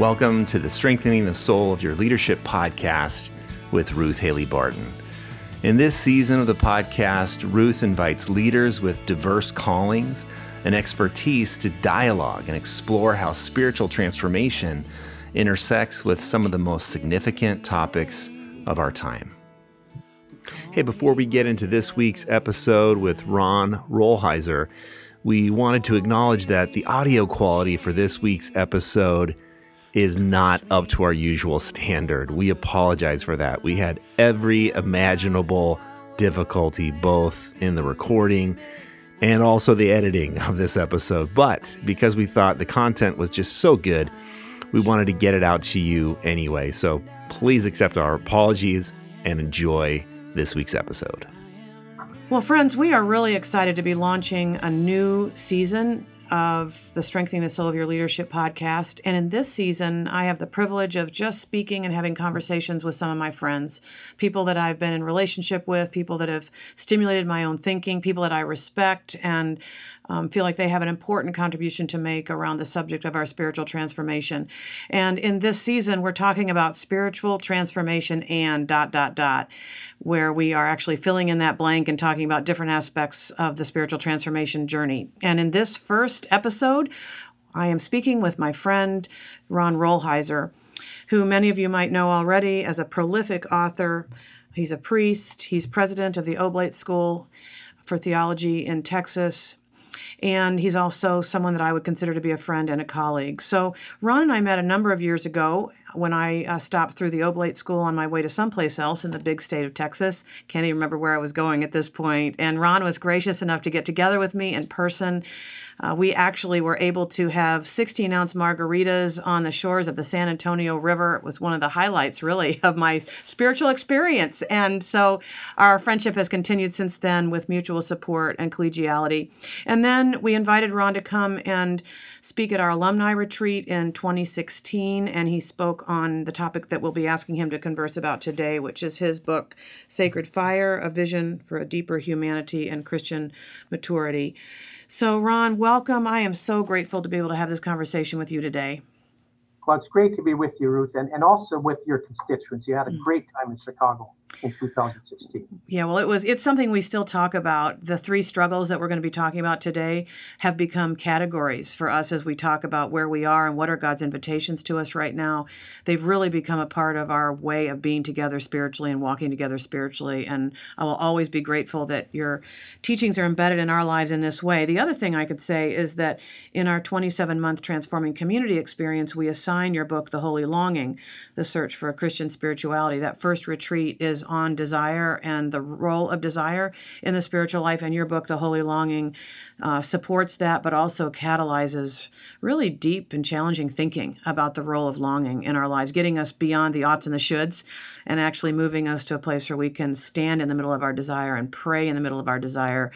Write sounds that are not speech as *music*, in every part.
Welcome to the Strengthening the Soul of Your Leadership podcast with Ruth Haley Barton. In this season of the podcast, Ruth invites leaders with diverse callings and expertise to dialogue and explore how spiritual transformation intersects with some of the most significant topics of our time. Hey, before we get into this week's episode with Ron Rolheiser, we wanted to acknowledge that the audio quality for this week's episode is not up to our usual standard. We apologize for that. We had every imaginable difficulty both in the recording and also the editing of this episode. But because we thought the content was just so good, we wanted to get it out to you anyway. So please accept our apologies and enjoy this week's episode. Well, friends, we are really excited to be launching a new season of the Strengthening the Soul of Your Leadership podcast. And in this season, I have the privilege of just speaking and having conversations with some of my friends, people that I've been in relationship with, people that have stimulated my own thinking, people that I respect and um, feel like they have an important contribution to make around the subject of our spiritual transformation. And in this season, we're talking about spiritual transformation and dot, dot, dot, where we are actually filling in that blank and talking about different aspects of the spiritual transformation journey. And in this first episode, I am speaking with my friend Ron Rolheiser, who many of you might know already as a prolific author. He's a priest, he's president of the Oblate School for Theology in Texas. And he's also someone that I would consider to be a friend and a colleague. So, Ron and I met a number of years ago when I uh, stopped through the Oblate School on my way to someplace else in the big state of Texas. Can't even remember where I was going at this point. And Ron was gracious enough to get together with me in person. Uh, we actually were able to have 16 ounce margaritas on the shores of the San Antonio River. It was one of the highlights, really, *laughs* of my spiritual experience. And so our friendship has continued since then with mutual support and collegiality. And then we invited Ron to come and speak at our alumni retreat in 2016. And he spoke on the topic that we'll be asking him to converse about today, which is his book, Sacred Fire A Vision for a Deeper Humanity and Christian Maturity. So, Ron, welcome. I am so grateful to be able to have this conversation with you today. Well, it's great to be with you, Ruth, and, and also with your constituents. You had a mm. great time in Chicago in 2016. Yeah, well, it was it's something we still talk about. The three struggles that we're going to be talking about today have become categories for us as we talk about where we are and what are God's invitations to us right now. They've really become a part of our way of being together spiritually and walking together spiritually, and I will always be grateful that your teachings are embedded in our lives in this way. The other thing I could say is that in our 27-month transforming community experience, we assign your book The Holy Longing, the search for a Christian spirituality. That first retreat is on desire and the role of desire in the spiritual life. And your book, The Holy Longing, uh, supports that, but also catalyzes really deep and challenging thinking about the role of longing in our lives, getting us beyond the oughts and the shoulds, and actually moving us to a place where we can stand in the middle of our desire and pray in the middle of our desire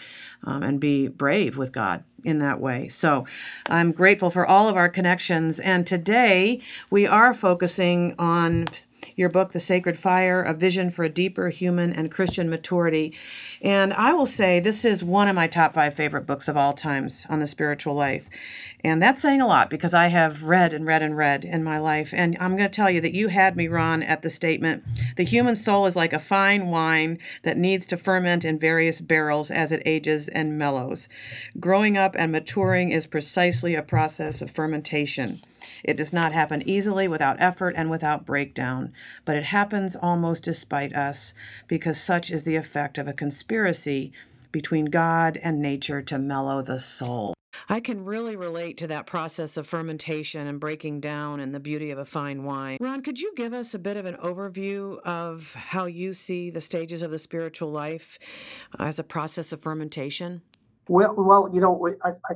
um, and be brave with God in that way. So I'm grateful for all of our connections. And today we are focusing on your book, The Sacred Fire A Vision for a Deeper Human and Christian Maturity. And I will say this is one of my top five favorite books of all times on the spiritual life. And that's saying a lot because I have read and read and read in my life. And I'm going to tell you that you had me, Ron, at the statement the human soul is like a fine wine that needs to ferment in various barrels as it ages and mellows. Growing up and maturing is precisely a process of fermentation. It does not happen easily, without effort, and without breakdown, but it happens almost despite us, because such is the effect of a conspiracy between God and nature to mellow the soul. I can really relate to that process of fermentation and breaking down and the beauty of a fine wine. Ron, could you give us a bit of an overview of how you see the stages of the spiritual life as a process of fermentation? Well, well, you know, I, I,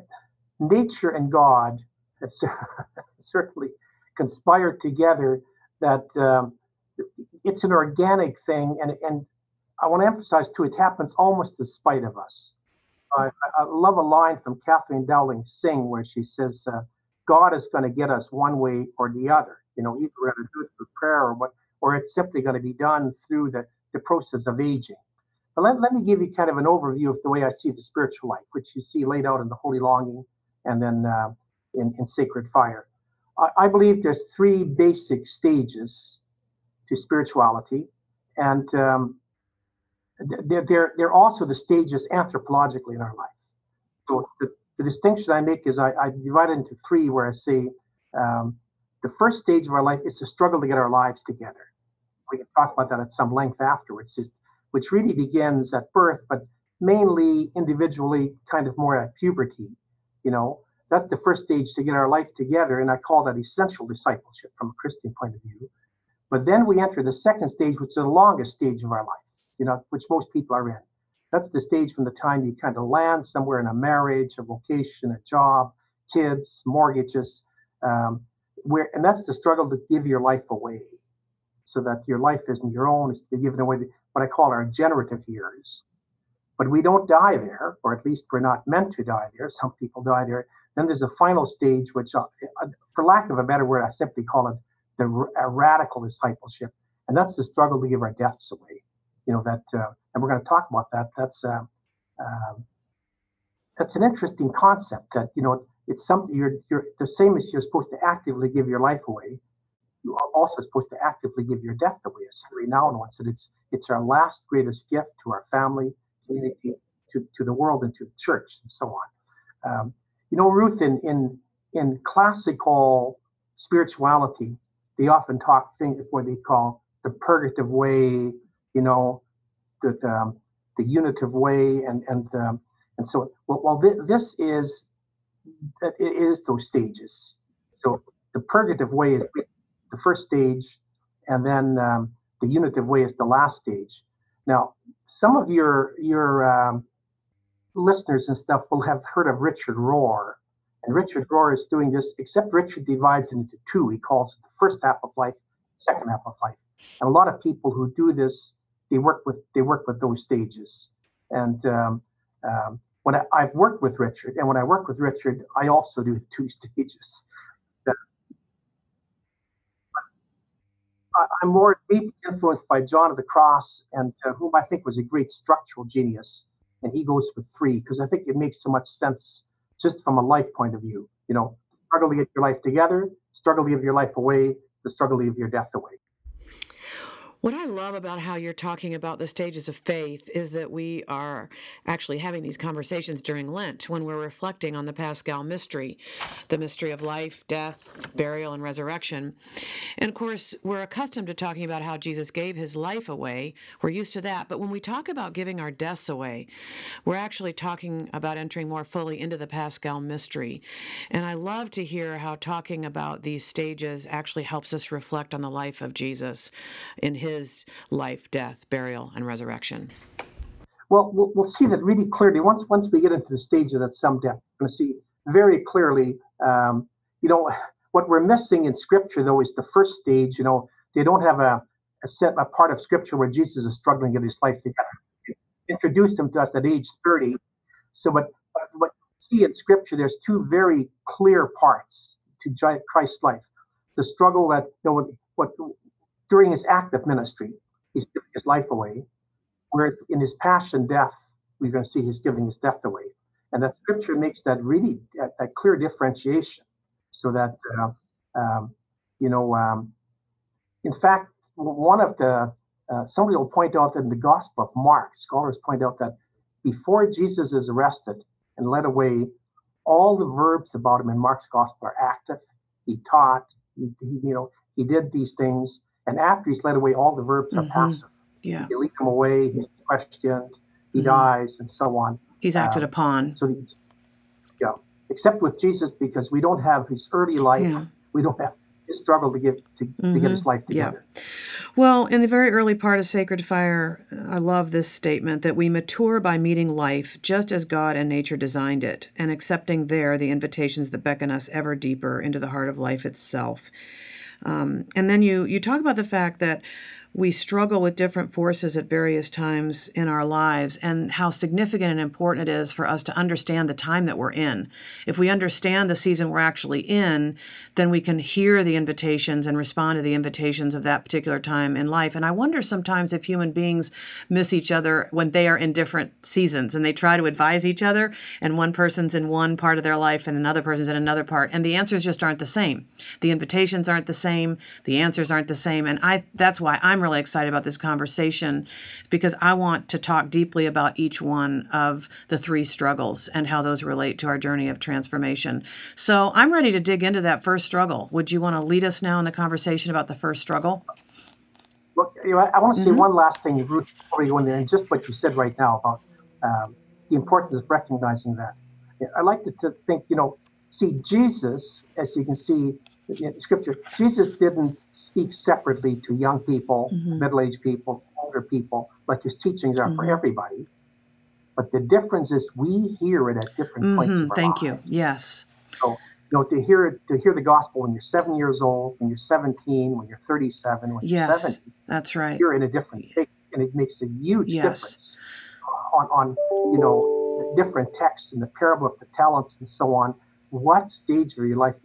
nature and God have *laughs* certainly conspired together. That um, it's an organic thing, and and I want to emphasize too, it happens almost despite of us. I, I love a line from Kathleen Dowling Singh where she says, uh, "God is going to get us one way or the other. You know, either we're going to do it through prayer or what, or it's simply going to be done through the the process of aging." But let, let me give you kind of an overview of the way I see the spiritual life, which you see laid out in the Holy Longing and then uh, in, in Sacred Fire. I, I believe there's three basic stages to spirituality, and um, they're, they're, they're also the stages anthropologically in our life. So the, the distinction I make is I, I divide it into three, where I say um, the first stage of our life is to struggle to get our lives together. We can talk about that at some length afterwards, which really begins at birth, but mainly individually, kind of more at puberty. You know, that's the first stage to get our life together, and I call that essential discipleship from a Christian point of view. But then we enter the second stage, which is the longest stage of our life, you know, which most people are in. That's the stage from the time you kind of land somewhere in a marriage, a vocation, a job, kids, mortgages, um, where, and that's the struggle to give your life away, so that your life isn't your own; it's to be given away. What I call our generative years. But we don't die there, or at least we're not meant to die there. Some people die there. Then there's a final stage, which, uh, for lack of a better word, I simply call it the radical discipleship, and that's the struggle to give our deaths away. You know that, uh, and we're going to talk about that. That's uh, uh, that's an interesting concept. That you know, it's something you're you're the same as you're supposed to actively give your life away. You are also supposed to actively give your death away, as Henry Nouwen once. It's it's our last greatest gift to our family, community, to, to the world, and to the church, and so on. Um, you know, Ruth, in in in classical spirituality, they often talk things what they call the purgative way, you know, the the, um, the unitive way, and and um, and so well, well th- this is it is those stages. So the purgative way is the first stage, and then um, the unitive way is the last stage. Now, some of your your um, listeners and stuff will have heard of Richard Rohr, and Richard Rohr is doing this, except Richard divides it into two. He calls it the first half of life, second half of life. And a lot of people who do this, they work with they work with those stages. And um, um, when I, have worked with Richard, and when I work with Richard, I also do the two *laughs* stages. I'm more deeply influenced by John of the Cross, and uh, whom I think was a great structural genius. And he goes for three because I think it makes so much sense just from a life point of view. You know, struggle to get your life together, struggle to give your life away, the struggle to give your death away. What I love about how you're talking about the stages of faith is that we are actually having these conversations during Lent when we're reflecting on the Paschal mystery, the mystery of life, death, burial, and resurrection. And of course, we're accustomed to talking about how Jesus gave his life away. We're used to that. But when we talk about giving our deaths away, we're actually talking about entering more fully into the Paschal mystery. And I love to hear how talking about these stages actually helps us reflect on the life of Jesus in his his life, death, burial, and resurrection? Well, we'll, we'll see that really clearly once once we get into the stage of that some depth. We're going to see very clearly. Um, you know, what we're missing in Scripture though is the first stage. You know, they don't have a, a set a part of Scripture where Jesus is struggling in his life together. Introduced him to us at age thirty. So, but what see in Scripture, there's two very clear parts to Christ's life: the struggle that you know what during his active ministry, he's giving his life away. Whereas in his passion death, we're going to see he's giving his death away. And that scripture makes that really that, that clear differentiation so that, uh, um, you know, um, in fact, one of the, uh, somebody will point out in the Gospel of Mark, scholars point out that before Jesus is arrested and led away, all the verbs about him in Mark's Gospel are active. He taught, he, he you know, he did these things. And after he's led away, all the verbs are mm-hmm. passive. Yeah. You lead him away, he's questioned, he mm-hmm. dies, and so on. He's acted um, upon. So he's, yeah. Except with Jesus, because we don't have his early life, yeah. we don't have his struggle to get to, mm-hmm. to get his mm-hmm. life together. Yeah. Well, in the very early part of Sacred Fire, I love this statement that we mature by meeting life just as God and nature designed it, and accepting there the invitations that beckon us ever deeper into the heart of life itself. Um, and then you you talk about the fact that we struggle with different forces at various times in our lives and how significant and important it is for us to understand the time that we're in. If we understand the season we're actually in, then we can hear the invitations and respond to the invitations of that particular time in life. And I wonder sometimes if human beings miss each other when they are in different seasons and they try to advise each other, and one person's in one part of their life and another person's in another part, and the answers just aren't the same. The invitations aren't the same, the answers aren't the same. And I that's why I'm really excited about this conversation because I want to talk deeply about each one of the three struggles and how those relate to our journey of transformation. So I'm ready to dig into that first struggle. Would you want to lead us now in the conversation about the first struggle? Look, you know, I, I want to say mm-hmm. one last thing, Ruth, before we go in there, and just what you said right now about um, the importance of recognizing that. I like to, to think, you know, see, Jesus, as you can see, in scripture, Jesus didn't speak separately to young people, mm-hmm. middle aged people, older people, like his teachings are mm-hmm. for everybody. But the difference is we hear it at different mm-hmm. points. Thank you. Yes. So, you know, to hear it, to hear the gospel when you're seven years old, when you're 17, when you're 37, when yes, you're 70, that's right. You're in a different place, and it makes a huge yes. difference on, on, you know, different texts and the parable of the talents and so on what stage of your life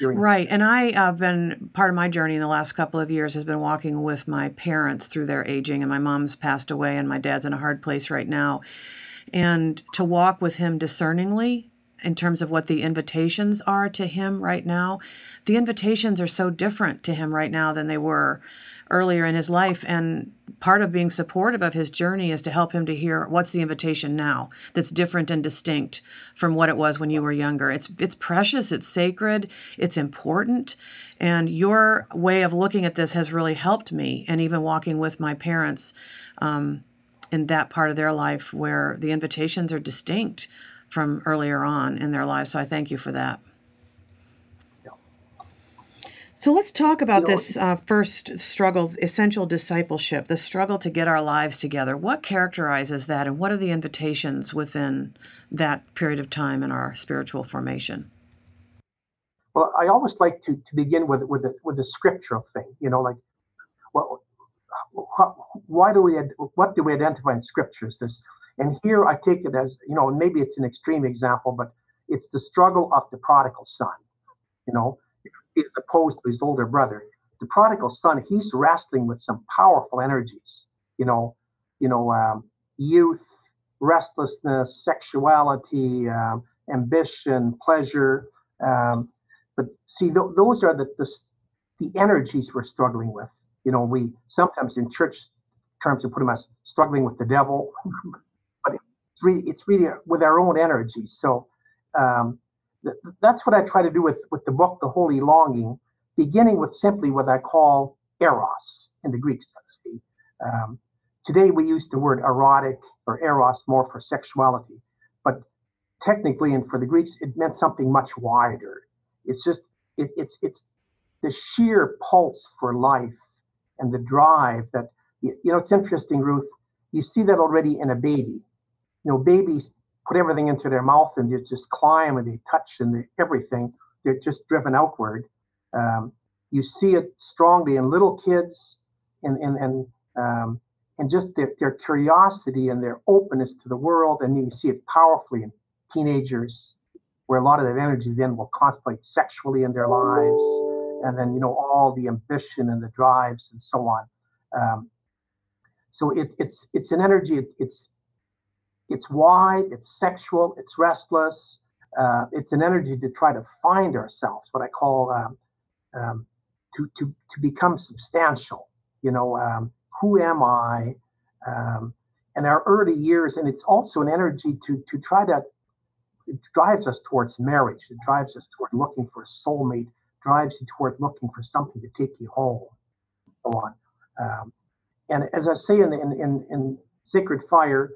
you're right. And I have been part of my journey in the last couple of years has been walking with my parents through their aging. And my mom's passed away, and my dad's in a hard place right now. And to walk with him discerningly in terms of what the invitations are to him right now, the invitations are so different to him right now than they were earlier in his life. And part of being supportive of his journey is to help him to hear what's the invitation now that's different and distinct from what it was when you were younger. It's it's precious, it's sacred, it's important, and your way of looking at this has really helped me. And even walking with my parents um, in that part of their life where the invitations are distinct from earlier on in their lives. So I thank you for that. So let's talk about you know, this uh, first struggle, essential discipleship, the struggle to get our lives together. What characterizes that, and what are the invitations within that period of time in our spiritual formation? Well, I always like to, to begin with with a, with a scriptural thing. You know, like, well, why do we what do we identify in scriptures? This, and here I take it as you know, maybe it's an extreme example, but it's the struggle of the prodigal son. You know, as opposed to his older brother. The prodigal son, he's wrestling with some powerful energies, you know, you know, um, youth, restlessness, sexuality, um, ambition, pleasure. Um, but see, th- those are the, the the energies we're struggling with. You know, we sometimes in church terms we put them as struggling with the devil, *laughs* but it's really it's really with our own energies. So um, that's what I try to do with, with the book, The Holy Longing, beginning with simply what I call eros in the Greek sense. Um, today we use the word erotic or eros more for sexuality, but technically and for the Greeks it meant something much wider. It's just it, it's it's the sheer pulse for life and the drive that you know. It's interesting, Ruth. You see that already in a baby. You know, babies put everything into their mouth and they just climb and they touch and they, everything. They're just driven outward. Um, you see it strongly in little kids and and and um, and just their, their curiosity and their openness to the world, and you see it powerfully in teenagers, where a lot of that energy then will constellate sexually in their lives, and then you know all the ambition and the drives and so on. Um, so it, it's it's an energy. It, it's it's wide, it's sexual, it's restless. Uh, it's an energy to try to find ourselves, what I call um, um, to, to, to become substantial. You know, um, who am I? Um, and our early years, and it's also an energy to, to try to, it drives us towards marriage, it drives us toward looking for a soulmate, drives you toward looking for something to take you home, so on. Um, and as I say in, in, in, in Sacred Fire,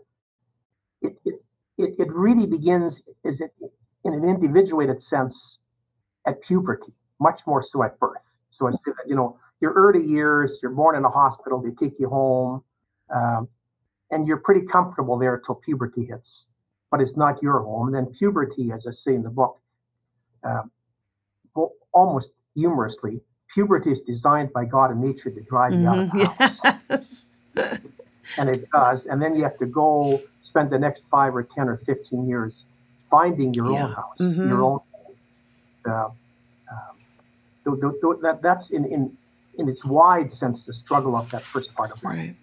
it, it, it, really begins is it in an individuated sense at puberty, much more so at birth. So I say that, you know, your early years, you're born in a hospital, they take you home, um, and you're pretty comfortable there until puberty hits. But it's not your home. And then puberty, as I say in the book, um, almost humorously, puberty is designed by God and nature to drive you out of the Mhm. *laughs* house. Yes. *laughs* and it does. And then you have to go spend the next five or ten or fifteen years finding your Yeah. own house, Mhm. your own. Uh, um, th- th- th- that that's in in in its wide sense the struggle of that first part of life. Right.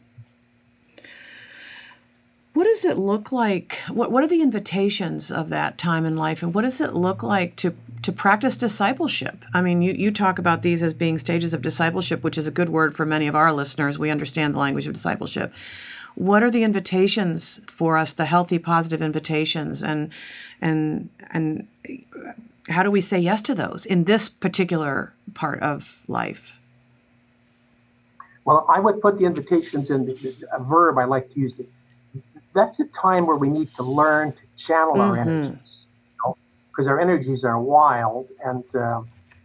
What does it look like? What What are the invitations of that time in life, and what does it look like to to practice discipleship? I mean, you you talk about these as being stages of discipleship, which is a good word for many of our listeners. We understand the language of discipleship. What are the invitations for us? The healthy, positive invitations, and and and how do we say yes to those in this particular part of life? Well, I would put the invitations in the, the- a verb I like to use. That's a time where we need to learn to channel our Mhm. energies, because our energies are wild. And uh,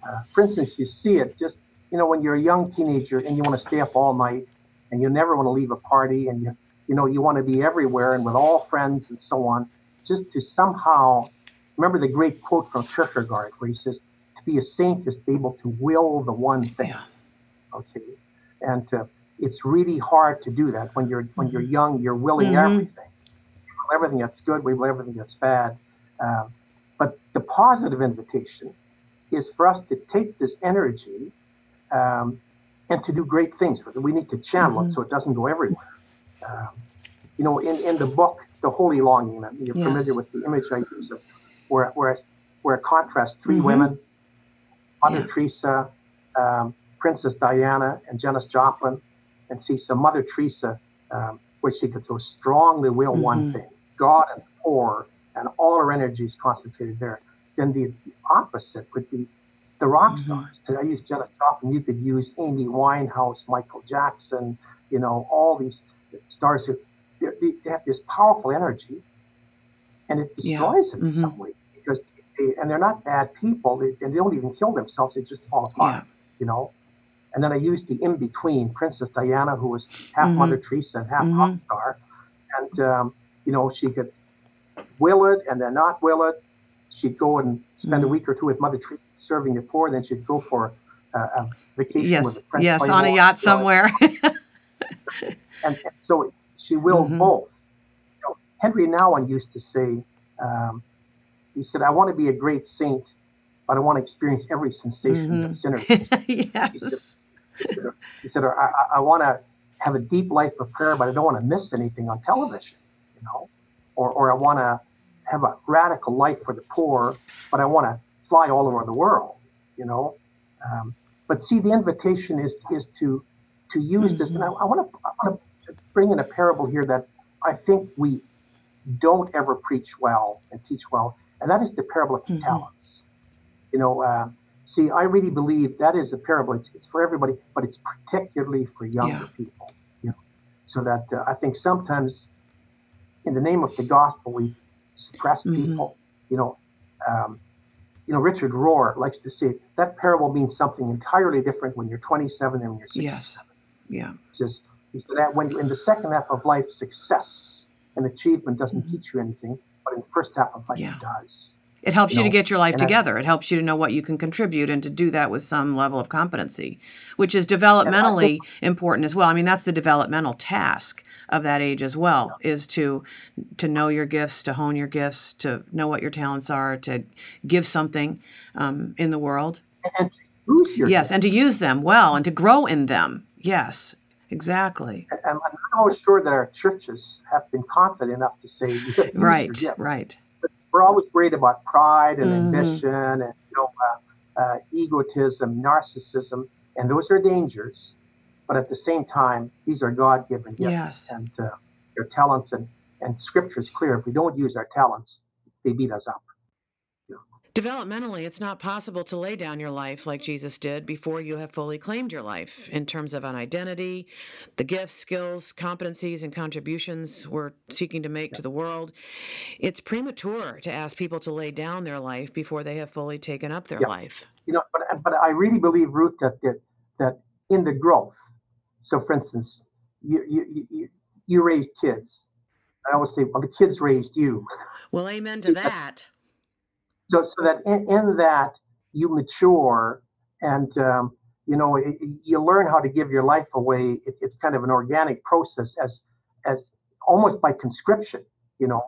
uh, for instance, you see it just you know when you're a young teenager and you want to stay up all night, and you never want to leave a party, and you you know you want to be everywhere and with all friends and so on, just to somehow remember the great quote from Kierkegaard where he says, "To be a saint is to be able to will the one thing." Okay and uh, it's really hard to do that when you're when you're young you're willing Mhm. everything will everything that's good we will everything that's bad uh, but the positive invitation is for us to take this energy um, and to do great things with it we need to channel Mhm. it so it doesn't go everywhere um, you know in, in the book the holy longing you're Yes. familiar with the image i use of where where I, where I contrast 3 Mhm. women mother Yeah. teresa um, Princess Diana and Janis Joplin, and see some Mother Teresa, um, where she could so strongly will one Mhm. thing, God and poor, and all her energies concentrated there. Then the, the opposite would be the rock Mhm. stars. I use Janis Joplin. You could use Amy Winehouse, Michael Jackson. You know all these stars who they, they have this powerful energy, and it Yeah. destroys them in Mhm. some way because they, and they're not bad people. They, and they don't even kill themselves. They just fall apart. You know. And then I used the in between, Princess Diana, who was half Mhm. Mother Teresa and half Mhm. rock star, and um, you know she could will it and then not will it. She'd go and spend a Mhm. week or two with Mother Teresa serving the poor. and Then she'd go for uh, a vacation Yes. with a French Yes. On a yacht somewhere. *laughs* and, and so she willed Mhm. both. You know, Henry Nouwen used to say, um, he said, "I want to be a great saint, but I want to experience every sensation that Mhm. sinners." *laughs* yes. He said, "I, I, want to have a deep life of prayer, but I don't want to miss anything on television, you know, or or I want to have a radical life for the poor, but I want to fly all over the world, you know." Um, but see, the invitation is is to to use this, and I want to I want to bring in a parable here that I think we don't ever preach well and teach well, and that is the parable of the Mhm. talents. You know, uh, see, I really believe that is a parable. It's, it's for everybody, but it's particularly for younger Yeah. people. You know, so that uh, I think sometimes, in the name of the gospel, we suppress Mhm. people. You know, um, you know, Richard Rohr likes to say that parable means something entirely different when you're 27 than when you're 67. Yes. Yeah. He says, he said that when in the second half of life, success and achievement doesn't Mhm. teach you anything, but in the first half of life, Yeah. it does. It helps you, You to get your life and I- together. it helps you to know what you can contribute and to do that with some level of competency, which is developmentally important as well. I mean, that's the developmental task of that age as well, is to to know your gifts, to hone your gifts, to know what your talents are, to give something um, in the world. And to use your yes, and to use them well and to grow in them. Yes, exactly. And I'm not always sure that our churches have been confident enough to say, Right, right. We're always worried about pride and Mhm. ambition and you know, uh, uh, egotism, narcissism, and those are dangers. But at the same time, these are God-given gifts, Yes. and uh, their talents. And and Scripture is clear: if we don't use our talents, they beat us up. Developmentally, it's not possible to lay down your life like Jesus did before you have fully claimed your life in terms of an identity, the gifts, skills, competencies, and contributions we're seeking to make to the world. It's premature to ask people to lay down their life before they have fully taken up their Yeah. life. you know, but but I really believe, Ruth, that that, that in the growth. So, for instance, you you you, you- you raised kids. I always say, well, the kids raised you. Well, amen to *laughs* that. So so that in, in that you mature and um, you know, it, you learn how to give your life away. It, it's kind of an organic process, as as almost by conscription. You know,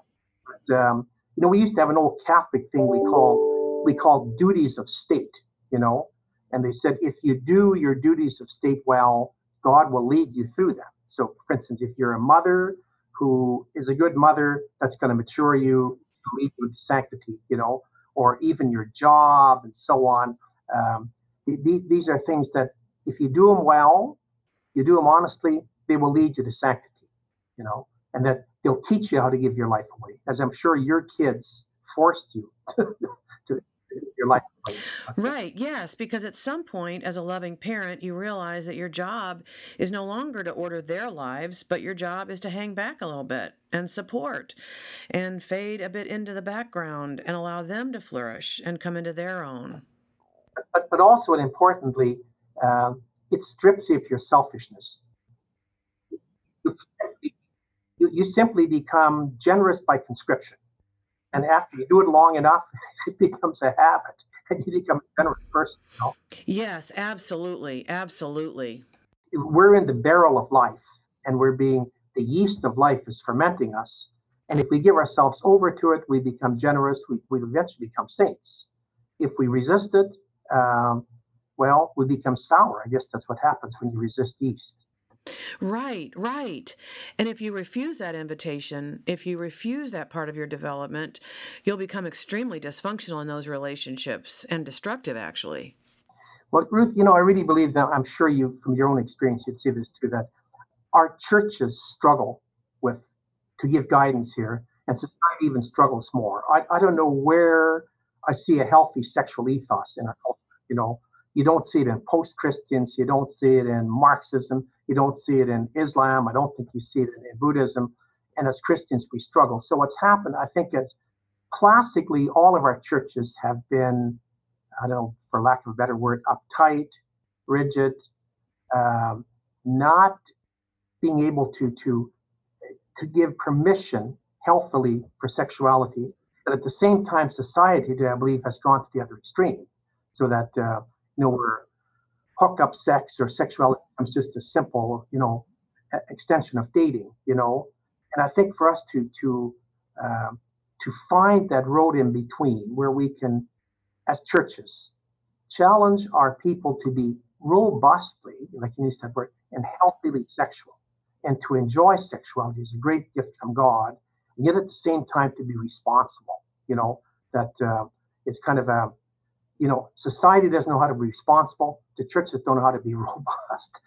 but, um, you know, we used to have an old Catholic thing we called we called duties of state. You know, and they said if you do your duties of state well, God will lead you through them. So, for instance, if you're a mother who is a good mother, that's going to mature you, lead you to sanctity. You know, or even your job and so on. Um, th- these are things that if you do them well, you do them honestly, they will lead you to sanctity, you know, and that they'll teach you how to give your life away, as I'm sure your kids forced you *laughs* your life. Right, yes, because at some point, as a loving parent, you realize that your job is no longer to order their lives, but your job is to hang back a little bit and support and fade a bit into the background and allow them to flourish and come into their own but, but also and importantly, uh, it strips you of your selfishness. You, you simply become generous by conscription. And after you do it long enough, *laughs* it becomes a habit and you become a generous person. You know? Yes, absolutely. Absolutely. We're in the barrel of life and we're being, the yeast of life is fermenting us. And if we give ourselves over to it, we become generous, we, we eventually become saints. If we resist it, um, well, we become sour. I guess that's what happens when you resist yeast. Right, right. And if you refuse that invitation, if you refuse that part of your development, you'll become extremely dysfunctional in those relationships and destructive, actually. Well, Ruth, you know, I really believe that I'm sure you, from your own experience, you'd see this too that our churches struggle with to give guidance here, and society even struggles more. I, I don't know where I see a healthy sexual ethos in our culture. You know, you don't see it in post-Christians, you don't see it in Marxism, you don't see it in Islam. I don't think you see it in Buddhism. And as Christians, we struggle. So what's happened, I think, is classically all of our churches have been, I don't know, for lack of a better word, uptight, rigid, um, not being able to to to give permission healthily for sexuality but at the same time, society, I believe, has gone to the other extreme, so that uh, you know where hookup sex or sexuality becomes just a simple, you know, extension of dating. You know, and I think for us to to um, to find that road in between where we can, as churches, challenge our people to be robustly, like you word, and healthily sexual, and to enjoy sexuality is a great gift from God and yet at the same time to be responsible. You know that uh, it's kind of a, you know, society doesn't know how to be responsible. The churches don't know how to be *laughs* robust.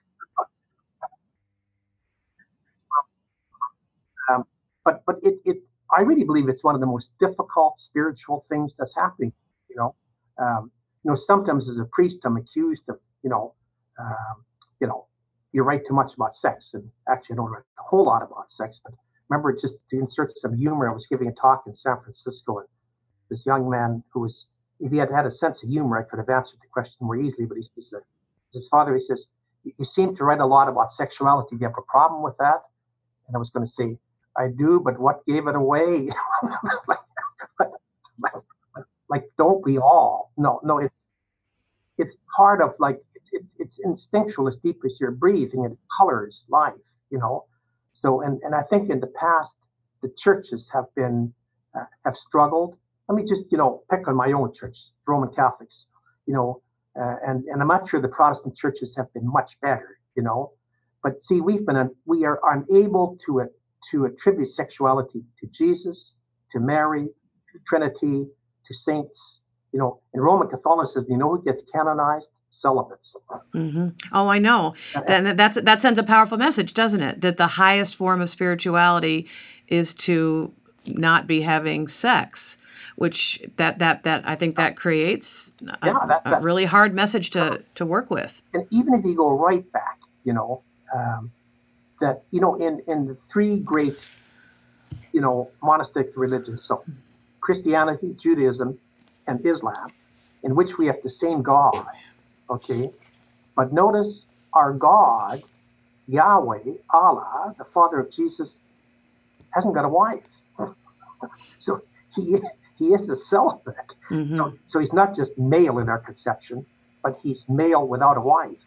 um, but but it it I really believe it's one of the most difficult spiritual things that's happening. You know, um, you know, sometimes as a priest, I'm accused of, you know, um, you know, you write too much about sex, and actually, I don't write a whole lot about sex, but remember just to insert some humor, I was giving a talk in San Francisco, and this young man who was, if he had had a sense of humor, I could have answered the question more easily. But he says, his father, he says, you seem to write a lot about sexuality. Do you have a problem with that? And I was going to say, I do, but what gave it away? like, *laughs* like, like, don't we all? No, no, it's it's part of like it's it's instinctual as deep as you're breathing. It colors life, you know. So, and, and I think in the past, the churches have been, uh, have struggled. Let me just, you know, pick on my own church, Roman Catholics, you know, uh, and, and I'm not sure the Protestant churches have been much better, you know. But see, we've been, we are unable to, uh, to attribute sexuality to Jesus, to Mary, to Trinity, to saints. You know, in Roman Catholicism, you know who gets canonized? celibates. Mm-hmm. Oh, I know. That, that's that sends a powerful message, doesn't it? That the highest form of spirituality is to not be having sex, which that that that I think that creates a, yeah, that, that, a really hard message to to work with. And even if you go right back, you know, um, that you know, in in the three great, you know, monastic religions, so Christianity, Judaism, and Islam, in which we have the same God Okay. But notice our God, Yahweh, Allah, the Father of Jesus, hasn't got a wife. *laughs* so he he is a celibate. Mm-hmm. So, so he's not just male in our conception. but he's male without a wife,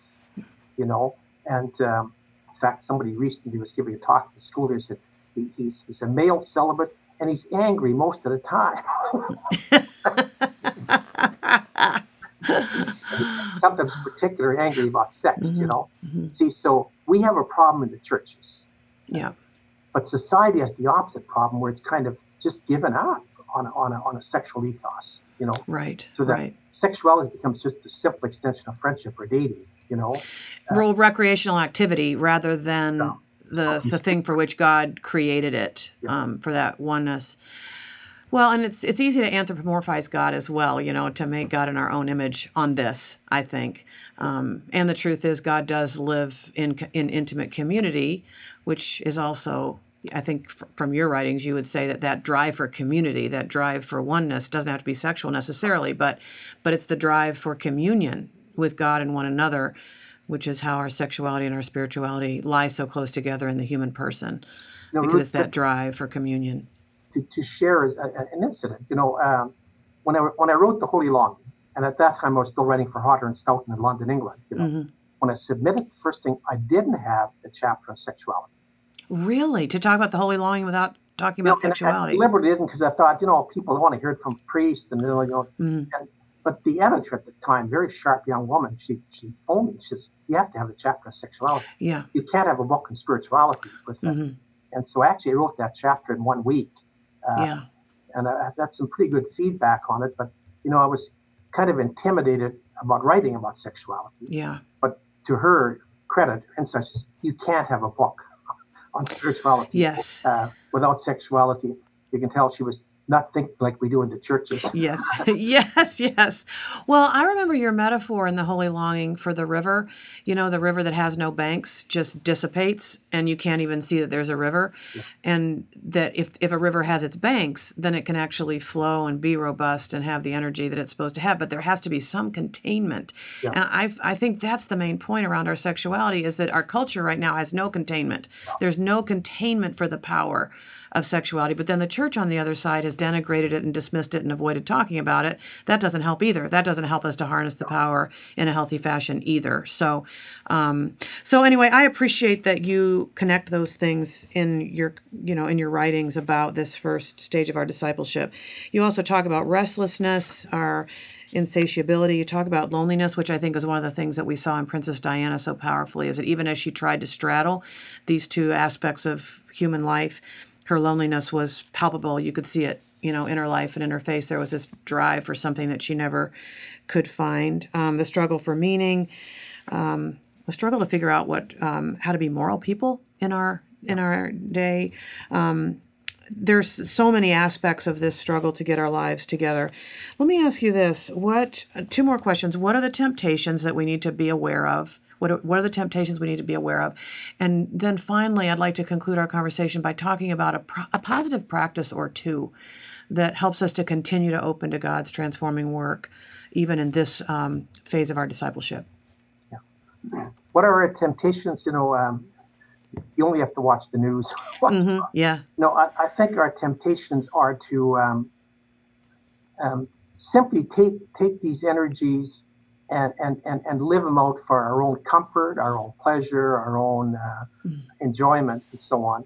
you know. And um, in fact, somebody recently was giving a talk at the school. They said he, he's he's a male celibate and he's angry most of the time. *laughs* Sometimes particularly angry about sex, mm-hmm. you know. Mm-hmm. See, so we have a problem in the churches. Yeah. But society has the opposite problem where it's kind of just given up on a, on a, on a sexual ethos, you know. Right. So that right. sexuality becomes just a simple extension of friendship or dating, you know. Uh, recreational activity rather than yeah. the the thing for which God created it yeah. um, for that oneness. Well, and it's it's easy to anthropomorphize God as well, you know, to make God in our own image on this. I think, um, and the truth is, God does live in in intimate community, which is also, I think, f- from your writings, you would say that that drive for community, that drive for oneness, doesn't have to be sexual necessarily, but but it's the drive for communion with God and one another, which is how our sexuality and our spirituality lie so close together in the human person, no, because it's that drive for communion to, to share a, a, an incident. You know, um, when I when I wrote the Holy Longing, and at that time I was still writing for Hodder and Stoughton in London, England. You know, mm-hmm. when I submitted the first thing, I didn't have a chapter on sexuality. Really, to talk about the Holy Longing without talking about you know, sexuality? I deliberately didn't because I thought, you know, people want to hear it from priests, and you know, you know mm-hmm. and, but the editor at the time, very sharp young woman, she she phoned me. She says, "You have to have a chapter on sexuality. Yeah, you can't have a book on spirituality with that." Mm-hmm. And so actually, I wrote that chapter in one week. Uh, yeah. And I, have got some pretty good feedback on it, but you know, I was kind of intimidated about writing about sexuality. Yeah. But to her credit, and such, you can't have a book on spirituality yes. Uh, without sexuality. You can tell she was not think like we do in the churches. yes, *laughs* yes, yes. Well, I remember your metaphor in the Holy Longing for the river. You know, the river that has no banks just dissipates, and you can't even see that there's a river. Yeah. And that if if a river has its banks, then it can actually flow and be robust and have the energy that it's supposed to have. But there has to be some containment. Yeah. And I I think that's the main point around our sexuality is that our culture right now has no containment. There's no containment for the power of sexuality. But then the church on the other side has denigrated it and dismissed it and avoided talking about it. That doesn't help either. That doesn't help us to harness the power in a healthy fashion either. So, um, so anyway, I appreciate that you connect those things in your, you know, in your writings about this first stage of our discipleship. You also talk about restlessness, our insatiability. You talk about loneliness, which I think is one of the things that we saw in Princess Diana so powerfully, is that even as she tried to straddle these two aspects of human life, her loneliness was palpable. You could see it, you know, in her life and in her face. There was this drive for something that she never could find. Um, the struggle for meaning, um, the struggle to figure out what um, how to be moral people in our in our day. Um, there's so many aspects of this struggle to get our lives together. Let me ask you this: What two more questions? What are the temptations that we need to be aware of? What are, what are the temptations we need to be aware of? And then finally, I'd like to conclude our conversation by talking about a, pro- a positive practice or two that helps us to continue to open to God's transforming work, even in this um, phase of our discipleship. Yeah. What are our temptations? You know, um, you only have to watch the news. *laughs* mm-hmm. Yeah. No, I, I, think our temptations are to um, um, simply take take these energies and, and, and, and live them out for our own comfort, our own pleasure, our own uh, mm. enjoyment, and so on.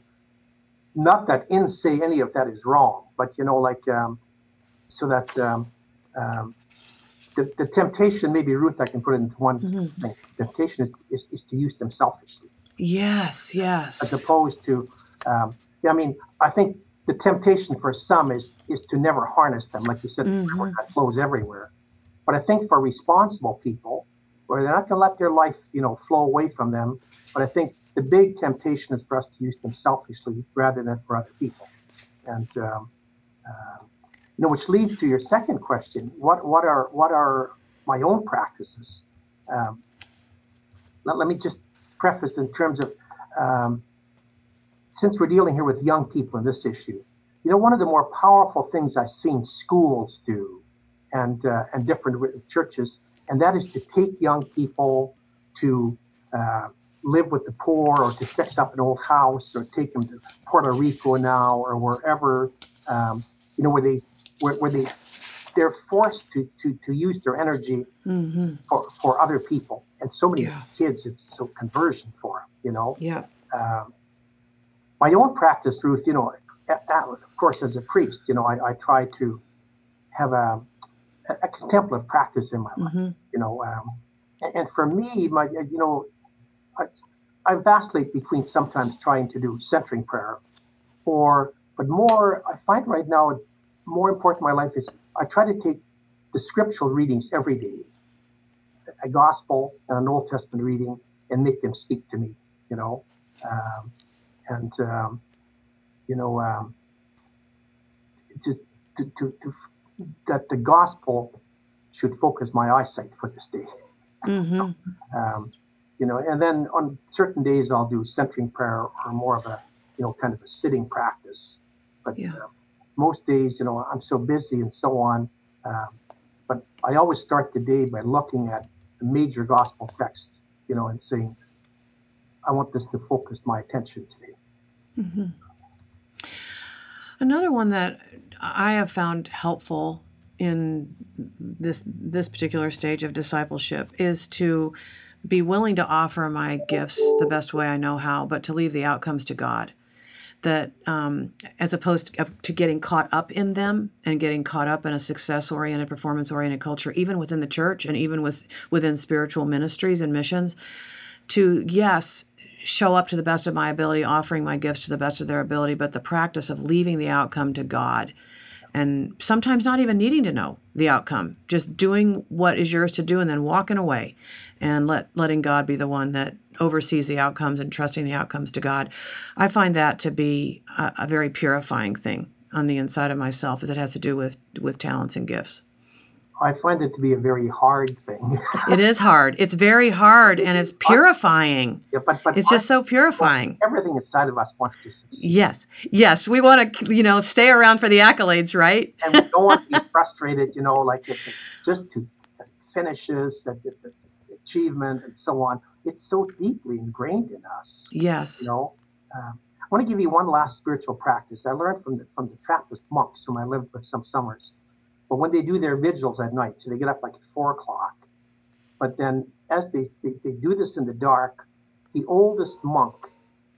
Not that in say any of that is wrong, but you know, like um, so that um, um, the, the temptation, maybe Ruth, I can put it into one mm-hmm. thing. Temptation is, is, is, to use them selfishly. Yes, yes. As opposed to, um, yeah, I mean, I think the temptation for some is is to never harness them, like you said, mm-hmm. that flows everywhere. But I think for responsible people, where they're not going to let their life, you know, flow away from them, but I think the big temptation is for us to use them selfishly rather than for other people. And um, uh, you know, which leads to your second question: what what are what are my own practices? Um, let, let me just preface in terms of um, since we're dealing here with young people in this issue, you know, one of the more powerful things I've seen schools do and uh, and different churches, and that is to take young people to uh, live with the poor, or to fix up an old house, or take them to Puerto Rico now, or wherever um, you know where they where, where they they're forced to to to use their energy Mm-hmm. for for other people, and so many Yeah. kids, it's so conversion for 'em, you know. Yeah. Um, my own practice, Ruth, you know, of course, as a priest, you know, I, I try to have a, a contemplative practice in my life, Mm-hmm. you know. Um, and, and for me, my, you know, I, I vacillate between sometimes trying to do centering prayer or, but more, I find right now, more important in my life is I try to take the scriptural readings every day, a gospel and an Old Testament reading, and make them speak to me, you know. Um, and um, you know, um, just to, to, to, that the gospel should focus my eyesight for this day. Mm-hmm. *laughs* Um, you know, and then on certain days I'll do centering prayer or more of a, you know, kind of a sitting practice. But Yeah. uh, most days, you know, I'm so busy and so on. Um, but I always start the day by looking at the major gospel text, you know, and saying, I want this to focus my attention today. Mm-hmm. Another one that I have found helpful in this this particular stage of discipleship is to be willing to offer my gifts the best way I know how, but to leave the outcomes to God. That um, as opposed to, to getting caught up in them and getting caught up in a success oriented, performance oriented culture, even within the church and even with within spiritual ministries and missions, to yes show up to the best of my ability offering my gifts to the best of their ability but the practice of leaving the outcome to god and sometimes not even needing to know the outcome just doing what is yours to do and then walking away and let letting god be the one that oversees the outcomes and trusting the outcomes to god. I find that to be a, a very purifying thing on the inside of myself as it has to do with with talents and gifts I find it to be a very hard thing. *laughs* it is hard it's very hard and it's purifying yeah, but, but it's just so purifying everything inside of us wants to succeed. Yes, yes, we want to, you know, stay around for the accolades, right? and we don't want to be frustrated, you know, like if it, just to finishes, that the, the achievement, and so on. It's so deeply ingrained in us, Yes. you know. Um, I want to give you one last spiritual practice I learned from the from the Trappist monks whom I lived with some summers. But when they do their vigils at night, so they get up like at four o'clock. But then, as they, they, they do this in the dark, the oldest monk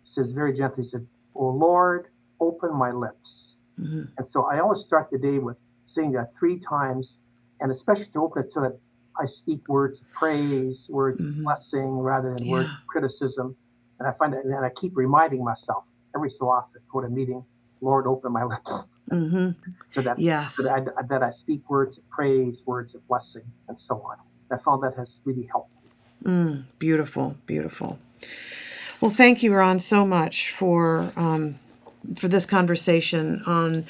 says very gently, he said, Oh Lord, open my lips." Mhm. And so I always start the day with saying that three times, and especially to open it so that I speak words of praise, words Mhm. of blessing, rather than words of criticism. And I find that, and I keep reminding myself every so often, go to a meeting, Lord, open my lips, hmm so that Yes. so that I, that I speak words of praise, words of blessing, and so on. I found that has really helped. me. Mm, beautiful, beautiful. Well, thank you, Ron, so much for um, for this conversation on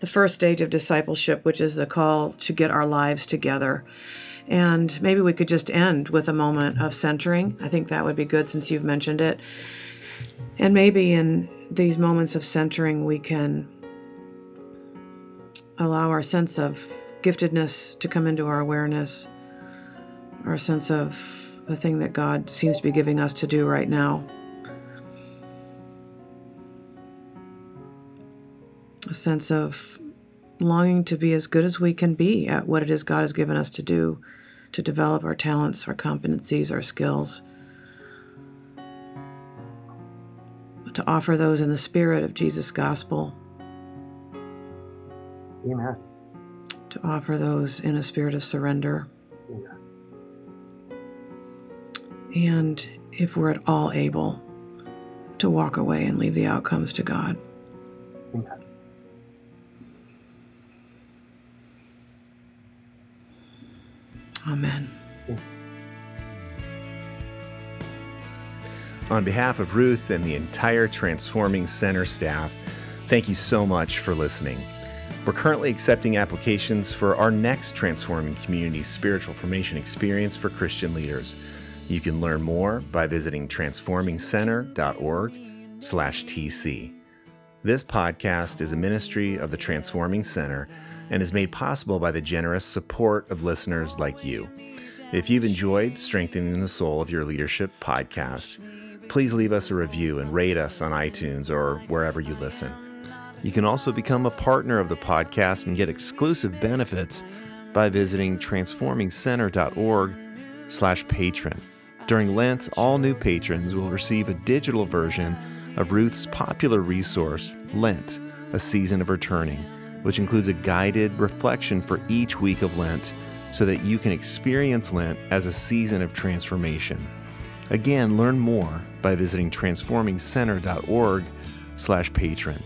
the first stage of discipleship, which is the call to get our lives together. And maybe we could just end with a moment of centering. I think that would be good since you've mentioned it. And maybe in these moments of centering, we can allow our sense of giftedness to come into our awareness, our sense of the thing that God seems to be giving us to do right now. A sense of longing to be as good as we can be at what it is God has given us to do, to develop our talents, our competencies, our skills, to offer those in the spirit of Jesus' gospel, Amen. to offer those in a spirit of surrender. Amen. And if we're at all able, to walk away and leave the outcomes to God. Amen. Amen. On behalf of Ruth and the entire Transforming Center staff, thank you so much for listening. We're currently accepting applications for our next Transforming Community Spiritual Formation Experience for Christian leaders. You can learn more by visiting transformingcenter.org slash TC. This podcast is a ministry of the Transforming Center and is made possible by the generous support of listeners like you. If you've enjoyed Strengthening the Soul of Your Leadership podcast, please leave us a review and rate us on iTunes or wherever you listen. You can also become a partner of the podcast and get exclusive benefits by visiting transformingcenter.org slash patron. During Lent, all new patrons will receive a digital version of Ruth's popular resource, Lent, A Season of Returning, which includes a guided reflection for each week of Lent so that you can experience Lent as a season of transformation. Again, learn more by visiting transformingcenter.org slash patron.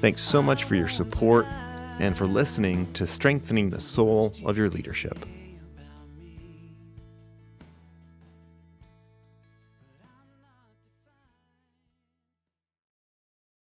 Thanks so much for your support and for listening to Strengthening the Soul of Your Leadership.